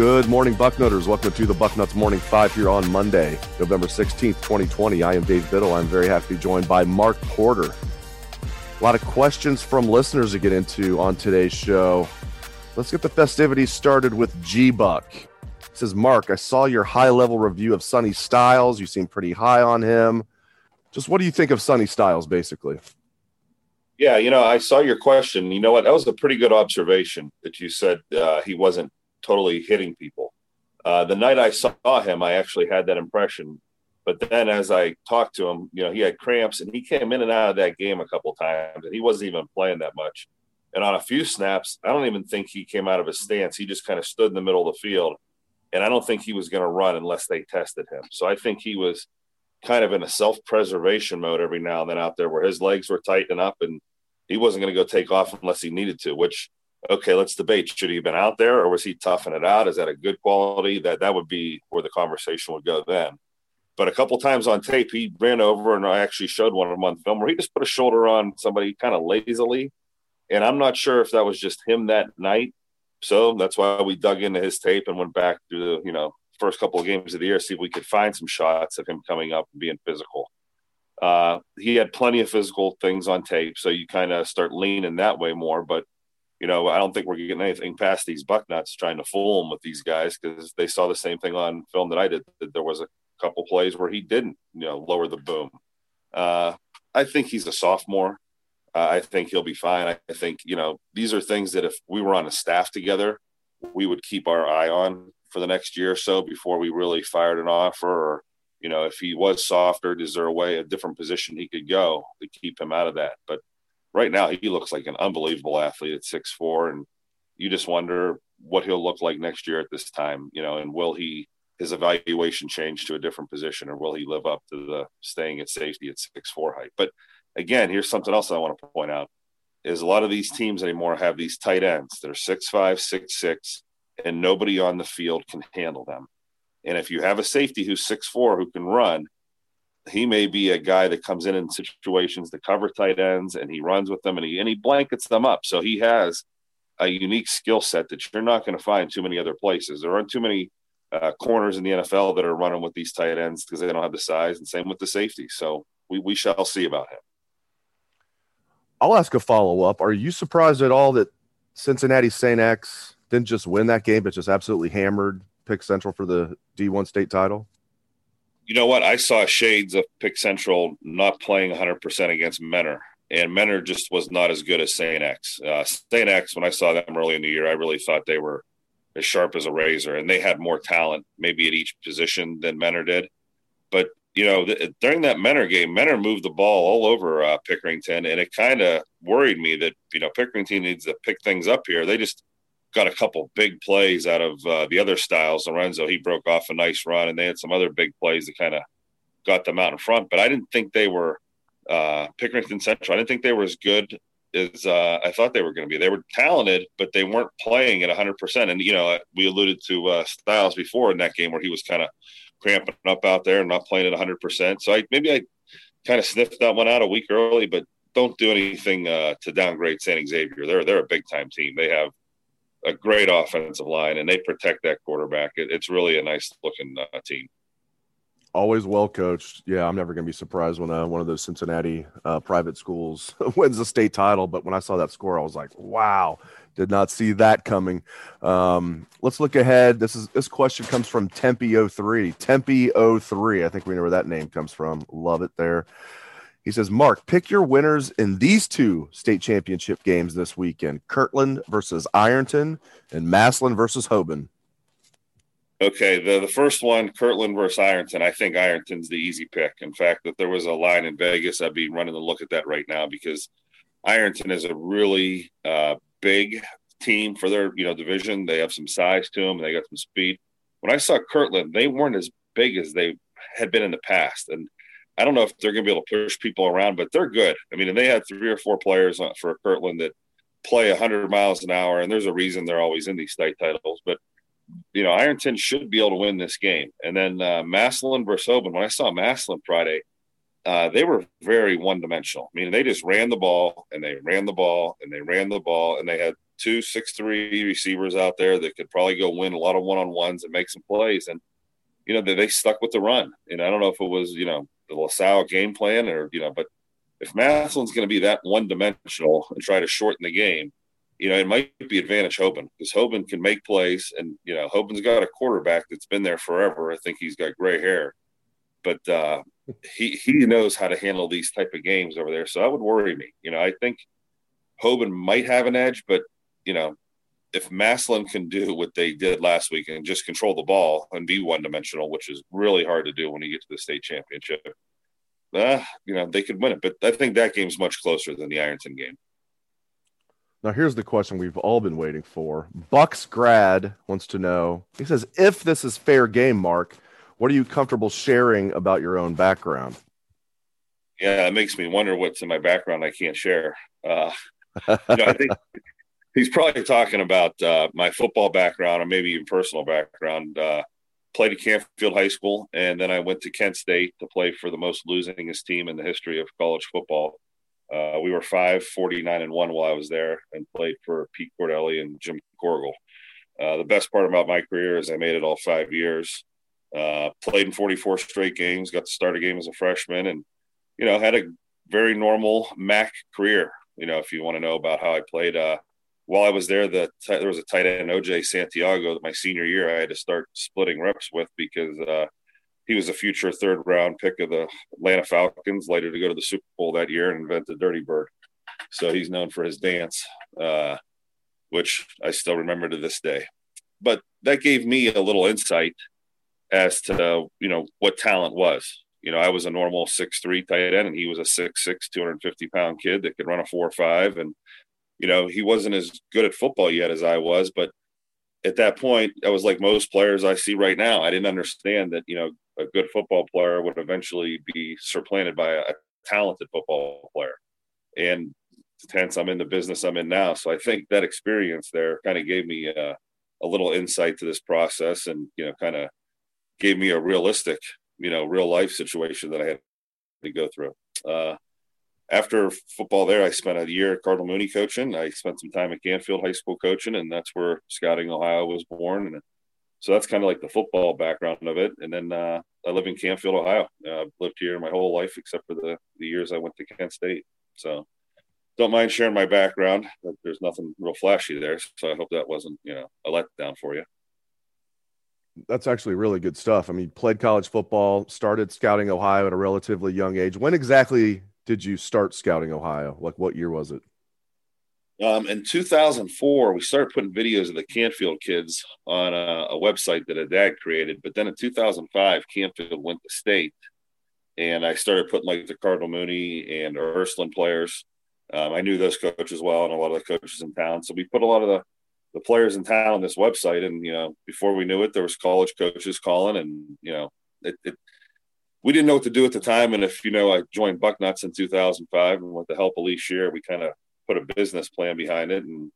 Good morning, Bucknutters. Welcome to the Bucknuts Morning Five here on Monday, November 16th, 2020. I am Dave Biddle. I'm very happy to be joined by Mark Porter. A lot of questions from listeners to get into on today's show. Let's get the festivities started with G Buck. Says, Mark, I saw your high level review of Sonny Styles. You seem pretty high on him. Just what do you think of Sonny Styles, basically? Yeah, you know, I saw your question. You know what? That was a pretty good observation that you said uh, he wasn't totally hitting people. Uh, the night I saw him, I actually had that impression. But then as I talked to him, you know, he had cramps and he came in and out of that game a couple times and he wasn't even playing that much. And on a few snaps, I don't even think he came out of his stance. He just kind of stood in the middle of the field. And I don't think he was going to run unless they tested him. So I think he was kind of in a self preservation mode every now and then out there where his legs were tightening up and he wasn't going to go take off unless he needed to, which okay, let's debate. Should he have been out there or was he toughing it out? Is that a good quality? That that would be where the conversation would go then. But a couple times on tape, he ran over and I actually showed one of them on film where he just put a shoulder on somebody kind of lazily. And I'm not sure if that was just him that night. So that's why we dug into his tape and went back through the, you know, first couple of games of the year, see if we could find some shots of him coming up and being physical. Uh, he had plenty of physical things on tape, so you kind of start leaning that way more. But you know, I don't think we're getting anything past these bucknuts trying to fool them with these guys because they saw the same thing on film that I did. That there was a couple plays where he didn't, you know, lower the boom. Uh, I think he's a sophomore. Uh, I think he'll be fine. I, I think, you know, these are things that if we were on a staff together, we would keep our eye on for the next year or so before we really fired an offer. Or, you know, if he was softer, is there a way, a different position he could go to keep him out of that? But right now he looks like an unbelievable athlete at six four, and you just wonder what he'll look like next year at this time, you know, and will he his evaluation change to a different position, or will he live up to the staying at safety at six four height? But again, here's something else I want to point out: is a lot of these teams anymore have these tight ends that are six five, six six, and nobody on the field can handle them. And if you have a safety who's six four who can run, he may be a guy that comes in in situations to cover tight ends and he runs with them and he and he blankets them up. So he has a unique skill set that you're not going to find too many other places. There aren't too many uh, corners in the NFL that are running with these tight ends because they don't have the size, and same with the safety. So we we shall see about him. I'll ask a follow up. Are you surprised at all that Cincinnati St. X didn't just win that game, but just absolutely hammered Pick Central for the D1 state title? You know what? I saw shades of Pick Central not playing 100% against Mentor, and Mentor just was not as good as St. X. Uh, St. X, when I saw them early in the year, I really thought they were as sharp as a razor, and they had more talent maybe at each position than Mentor did. But you know, th- during that Mentor game, Mentor moved the ball all over uh, Pickerington, and it kind of worried me that you know Pickerington needs to pick things up here. They just got a couple big plays out of uh, the other styles. Lorenzo, he broke off a nice run, and they had some other big plays that kind of got them out in front. But I didn't think they were uh, Pickerington Central. I didn't think they were as good as uh, I thought they were going to be. They were talented, but they weren't playing at 100%. And, you know, we alluded to uh, Styles before in that game where he was kind of cramping up out there and not playing at 100%. So I maybe I kind of sniffed that one out a week early, but don't do anything uh, to downgrade St. Xavier. They're they're a big time team. They have a great offensive line, and they protect that quarterback. It, it's really a nice looking uh, team. Always well coached. Yeah, I'm never going to be surprised when uh, one of those Cincinnati uh, private schools wins the state title. But when I saw that score, I was like, "Wow!" Did not see that coming. Um, let's look ahead. This is this question comes from Tempe 03. Tempe 03. I think we know where that name comes from. Love it there. He says, Mark, pick your winners in these two state championship games this weekend Kirtland versus Ironton and Massillon versus Hoban. Okay, the, the first one, Kirtland versus Ironton. I think Ironton's the easy pick. In fact, if there was a line in Vegas, I'd be running to look at that right now because Ironton is a really uh, big team for their you know division. They have some size to them. They got some speed. When I saw Kirtland, they weren't as big as they had been in the past, and I don't know if they're going to be able to push people around, but they're good. I mean, and they had three or four players for Kirtland that play 100 miles an hour, and there's a reason they're always in these state titles. But you know, Ironton should be able to win this game. And then uh, Massillon versus Hoban. When I saw Massillon Friday, uh, they were very one dimensional. I mean, they just ran the ball and they ran the ball and they ran the ball and they had two six three receivers out there that could probably go win a lot of one on ones and make some plays. And you know, they, they stuck with the run. And I don't know if it was you know the LaSalle game plan or you know, but if Massillon's going to be that one dimensional and try to shorten the game, you know, it might be advantage Hoban because Hoban can make plays, and you know, Hoban's got a quarterback that's been there forever. I think he's got gray hair, but uh, he he knows how to handle these type of games over there. So that would worry me. You know, I think Hoban might have an edge, but you know, if Massillon can do what they did last week and just control the ball and be one dimensional, which is really hard to do when you get to the state championship, uh, you know, they could win it. But I think that game's much closer than the Ironton game. Now, here's the question we've all been waiting for. Bucks grad wants to know. He says, "If this is fair game, Mark, what are you comfortable sharing about your own background?" Yeah, it makes me wonder what's in my background I can't share. Uh, you know, I think he's probably talking about uh, my football background or maybe even personal background. Uh, played at Canfield High School, and then I went to Kent State to play for the most losingest team in the history of college football. Uh, we were five, 49 and one while I was there and played for Pete Cordelli and Jim Corrigall. Uh, the best part about my career is I made it all five years. Uh, played in 44 straight games, got to start a game as a freshman, and you know had a very normal MAC career. You know, if you want to know about how I played, uh, while I was there, the there was a tight end OJ Santiago. That my senior year, I had to start splitting reps with because uh, he was a future third round pick of the Atlanta Falcons, later to go to the Super Bowl that year and invent the Dirty Bird. So he's known for his dance, uh, which I still remember to this day. But that gave me a little insight as to you know what talent was. You know, I was a normal six three tight end, and he was a six six, 250 pound kid that could run a four five, and you know he wasn't as good at football yet as I was, but at that point, I was like most players I see right now. I didn't understand that you know a good football player would eventually be supplanted by a, talented football player. And hence, I'm in the business I'm in now. So I think that experience there kind of gave me a, a little insight to this process, and you know, kind of gave me a realistic, you know, real life situation that I had to go through. Uh, after football there, I spent a year at Cardinal Mooney coaching. I spent some time at Canfield High School coaching, and that's where Scouting Ohio was born. And so that's kind of like the football background of it. And then uh, I live in Canfield, Ohio. Uh, I've lived here my whole life except for the, the years I went to Kent State. So don't mind sharing my background. There's nothing real flashy there. So I hope that wasn't, you know, a letdown for you. That's actually really good stuff. I mean, played college football, started scouting Ohio at a relatively young age. When exactly did you start scouting Ohio? Like what year was it? Um, in 2004, we started putting videos of the Canfield kids on a, a, website that a dad created. But then in 2005, Canfield went to state, and I started putting like the Cardinal Mooney and Ursuline players. Um, I knew those coaches well, and a lot of the coaches in town. So we put a lot of the the players in town on this website, and you know, before we knew it, there was college coaches calling, and you know, it, it we didn't know what to do at the time. And if you know, I joined Bucknuts in 2005, and with the help of Lee Shear, we kind of put a business plan behind it. And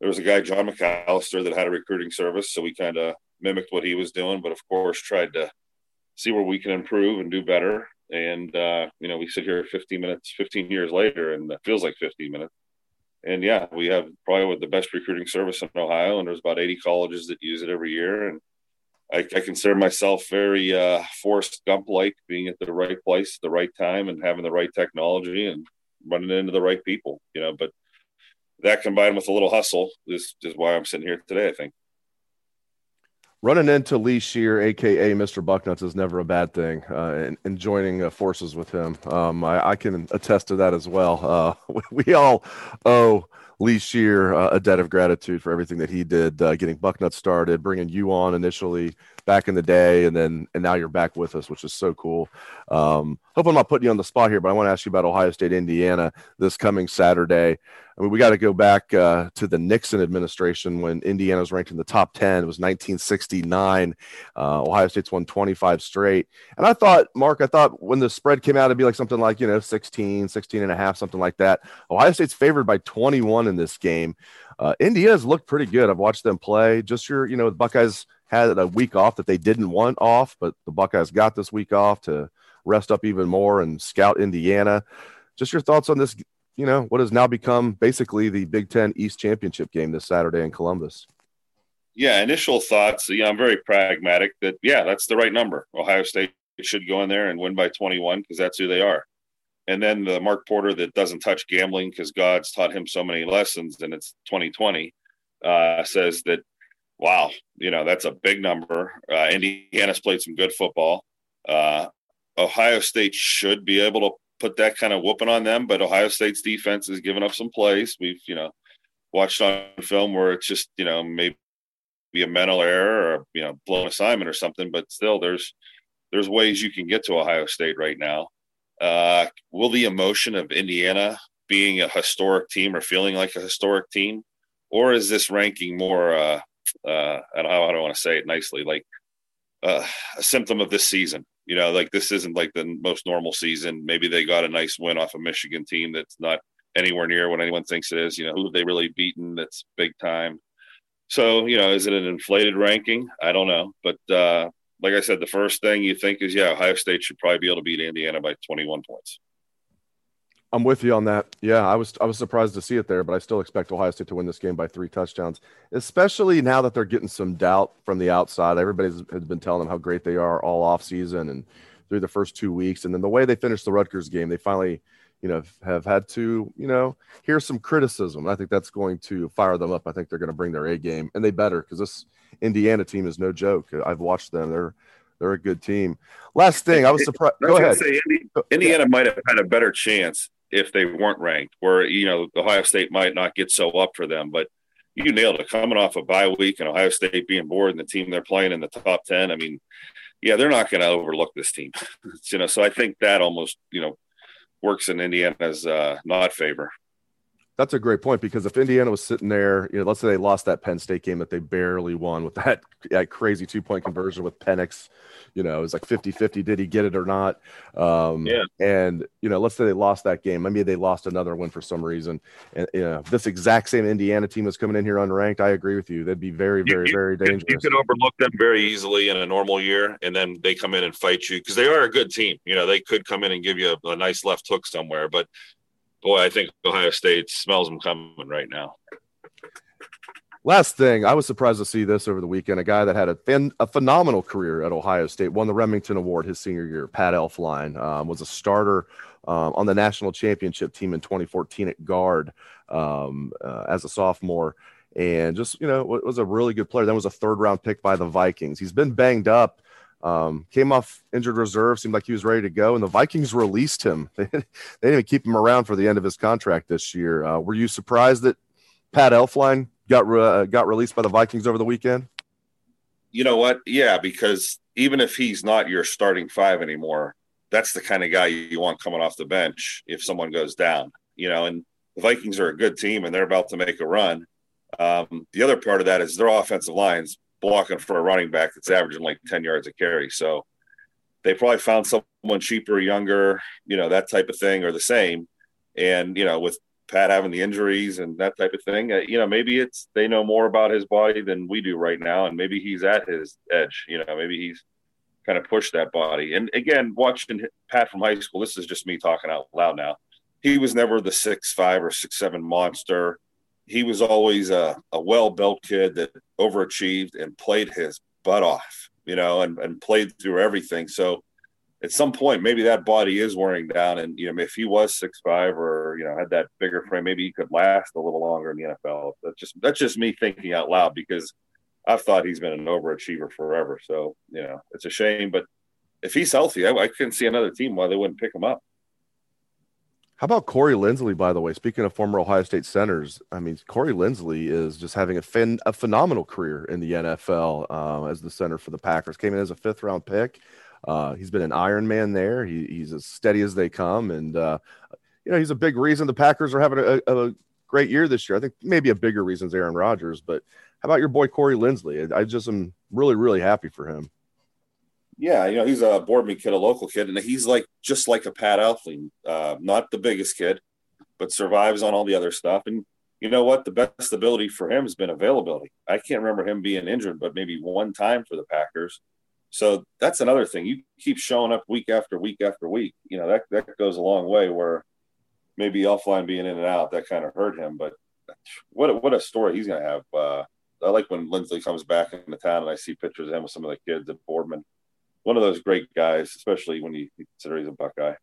there was a guy, John McAllister, that had a recruiting service. So we kind of mimicked what he was doing, but of course, tried to see where we can improve and do better. And, uh, you know, we sit here 15 minutes, 15 years later, and it feels like 15 minutes. And yeah, we have probably the best recruiting service in Ohio, and there's about 80 colleges that use it every year. And I, I consider myself very uh, Forrest Gump like, being at the right place at the right time and having the right technology and running into the right people, you know. But that combined with a little hustle is is why I'm sitting here today. I think running into Lee Shear, aka Mr. Bucknuts, is never a bad thing. Uh, and, and joining uh, forces with him, um, I, I, can attest to that as well. Uh, we all owe Lee Shear uh, a debt of gratitude for everything that he did, uh, getting Bucknuts started, bringing you on initially, back in the day, and then and now you're back with us, which is so cool. Um, hope I'm not putting you on the spot here, but I want to ask you about Ohio State, Indiana this coming Saturday. I mean, we got to go back uh, to the Nixon administration when Indiana was ranked in the top 10. It was 1969. Uh, Ohio State's won 25 straight. And I thought, Mark, I thought when the spread came out, it'd be like something like, you know, 16, 16 and a half, something like that. Ohio State's favored by 21 in this game. Uh, Indiana's looked pretty good. I've watched them play. Just your, you know, Buckeyes had a week off that they didn't want off, but the Buckeyes got this week off to rest up even more and scout Indiana. Just your thoughts on this you know, what has now become basically the Big Ten East Championship game this Saturday in Columbus. Yeah, initial thoughts. Yeah, I'm very pragmatic that, yeah, that's the right number. Ohio State should go in there and win by 21 because that's who they are. And then the Mark Porter that doesn't touch gambling because God's taught him so many lessons and it's 2020 uh, says that, wow, you know, that's a big number. Uh, Indiana's played some good football. Uh, Ohio State should be able to put that kind of whooping on them. But Ohio State's defense has given up some plays. We've, you know, watched on film where it's just, you know, maybe a mental error or, you know, blown assignment or something. But still, there's there's ways you can get to Ohio State right now. Uh, will the emotion of Indiana being a historic team or feeling like a historic team, or is this ranking more? Uh, uh, I don't, I don't want to say it nicely, like uh, a symptom of this season. You know, like this isn't like the most normal season. Maybe they got a nice win off a Michigan team that's not anywhere near what anyone thinks it is. You know, who have they really beaten that's big time? So, you know, is it an inflated ranking? I don't know. But uh, like I said, the first thing you think is, yeah, Ohio State should probably be able to beat Indiana by 21 points. I'm with you on that. Yeah, I was I was surprised to see it there, but I still expect Ohio State to win this game by three touchdowns, especially now that they're getting some doubt from the outside. Everybody has been telling them how great they are all off season and through the first two weeks, and then the way they finished the Rutgers game, they finally, you know, have had to, you know, hear some criticism. I think that's going to fire them up. I think they're going to bring their A game, and they better because this Indiana team is no joke. I've watched them; they're they're a good team. Last thing, I was surprised. Go ahead. Say, Indiana might have had a better chance if they weren't ranked, where you know Ohio State might not get so up for them. But you nailed it. Coming off a bye week and Ohio State being bored and the team they're playing in the top ten. I mean, yeah, they're not going to overlook this team. you know, so I think that almost you know works in Indiana's uh, not favor. That's a great point because if Indiana was sitting there, you know, let's say they lost that Penn State game that they barely won with that, that crazy two point conversion with Penix, you know, it was like 50 50. Did he get it or not? Um, yeah. And, you know, let's say they lost that game. I mean, they lost another one for some reason. And, you know, this exact same Indiana team was coming in here unranked. I agree with you. They'd be very, very, you, very dangerous. You can overlook them very easily in a normal year. And then they come in and fight you because they are a good team. You know, they could come in and give you a, a nice left hook somewhere. But, boy, I think Ohio State smells them coming right now. Last thing, I was surprised to see this over the weekend. A guy that had a, a phenomenal career at Ohio State, won the Rimington Award his senior year. Pat Elflein um, was a starter um, on the national championship team in 2014 at guard um, uh, as a sophomore, and just you know was a really good player. Then was a third round pick by the Vikings. He's been banged up um, came off injured reserve, seemed like he was ready to go, and the Vikings released him. they didn't even keep him around for the end of his contract this year. Uh, were you surprised that Pat Elflein got re- uh, got released by the Vikings over the weekend? You know what? Yeah, because even if he's not your starting five anymore, that's the kind of guy you want coming off the bench if someone goes down. You know, and the Vikings are a good team and they're about to make a run. Um, the other part of that is their offensive lines blocking for a running back that's averaging like 10 yards a carry. So they probably found someone cheaper, younger, you know, that type of thing or the same. And, you know, with Pat having the injuries and that type of thing, uh, you know, maybe it's they know more about his body than we do right now. And maybe he's at his edge, you know, maybe he's kind of pushed that body. And again, watching Pat from high school, this is just me talking out loud now. He was never the six five or six seven monster he was always a, a well built kid that overachieved and played his butt off, you know, and, and played through everything. So at some point, maybe that body is wearing down. And, you know, if he was six five or, you know, had that bigger frame, maybe he could last a little longer in the NFL. That's just, that's just me thinking out loud because I've thought he's been an overachiever forever. So, you know, it's a shame, but if he's healthy, I, I couldn't see another team why they wouldn't pick him up. How about Corey Linsley, by the way? Speaking of former Ohio State centers, I mean, Corey Linsley is just having a, fin- a phenomenal career in the NFL uh, as the center for the Packers. Came in as a fifth round pick. Uh, he's been an Iron Man there. He, he's as steady as they come. And, uh, you know, he's a big reason the Packers are having a, a, great year this year. I think maybe a bigger reason is Aaron Rodgers. But how about your boy, Corey Linsley? I, I just am really, really happy for him. Yeah, you know, he's a Boardman kid, a local kid, and he's like just like a Pat Elflein, uh, not the biggest kid, but survives on all the other stuff. And you know what? The best ability for him has been availability. I can't remember him being injured, but maybe one time for the Packers. So that's another thing. You keep showing up week after week after week. You know, that, that goes a long way where maybe Elflein being in and out, that kind of hurt him. But what a, what a story he's going to have. Uh, I like when Linsley comes back into town and I see pictures of him with some of the kids at Boardman one of those great guys, especially when you consider he's a Buckeye.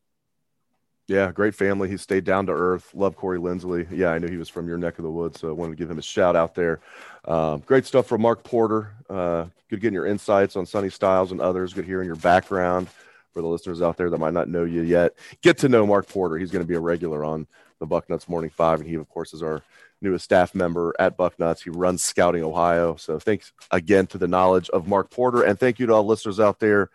Yeah, great family. He stayed down to earth. Love Corey Linsley. Yeah, I knew he was from your neck of the woods, so I wanted to give him a shout out there. Um, great stuff from Mark Porter. Uh, good getting your insights on Sonny Styles and others. Good hearing your background for the listeners out there that might not know you yet. Get to know Mark Porter. He's going to be a regular on the Bucknuts Morning Five, and he, of course, is our newest staff member at Bucknuts. He runs Scouting Ohio. So thanks again to the knowledge of Mark Porter. And thank you to all listeners out there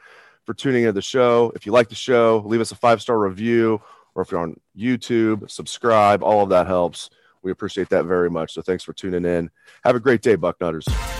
for tuning into the show. If you like the show, leave us a five star review, or if you're on YouTube, subscribe. All of that helps. We appreciate that very much. So thanks for tuning in. Have a great day, Bucknutters.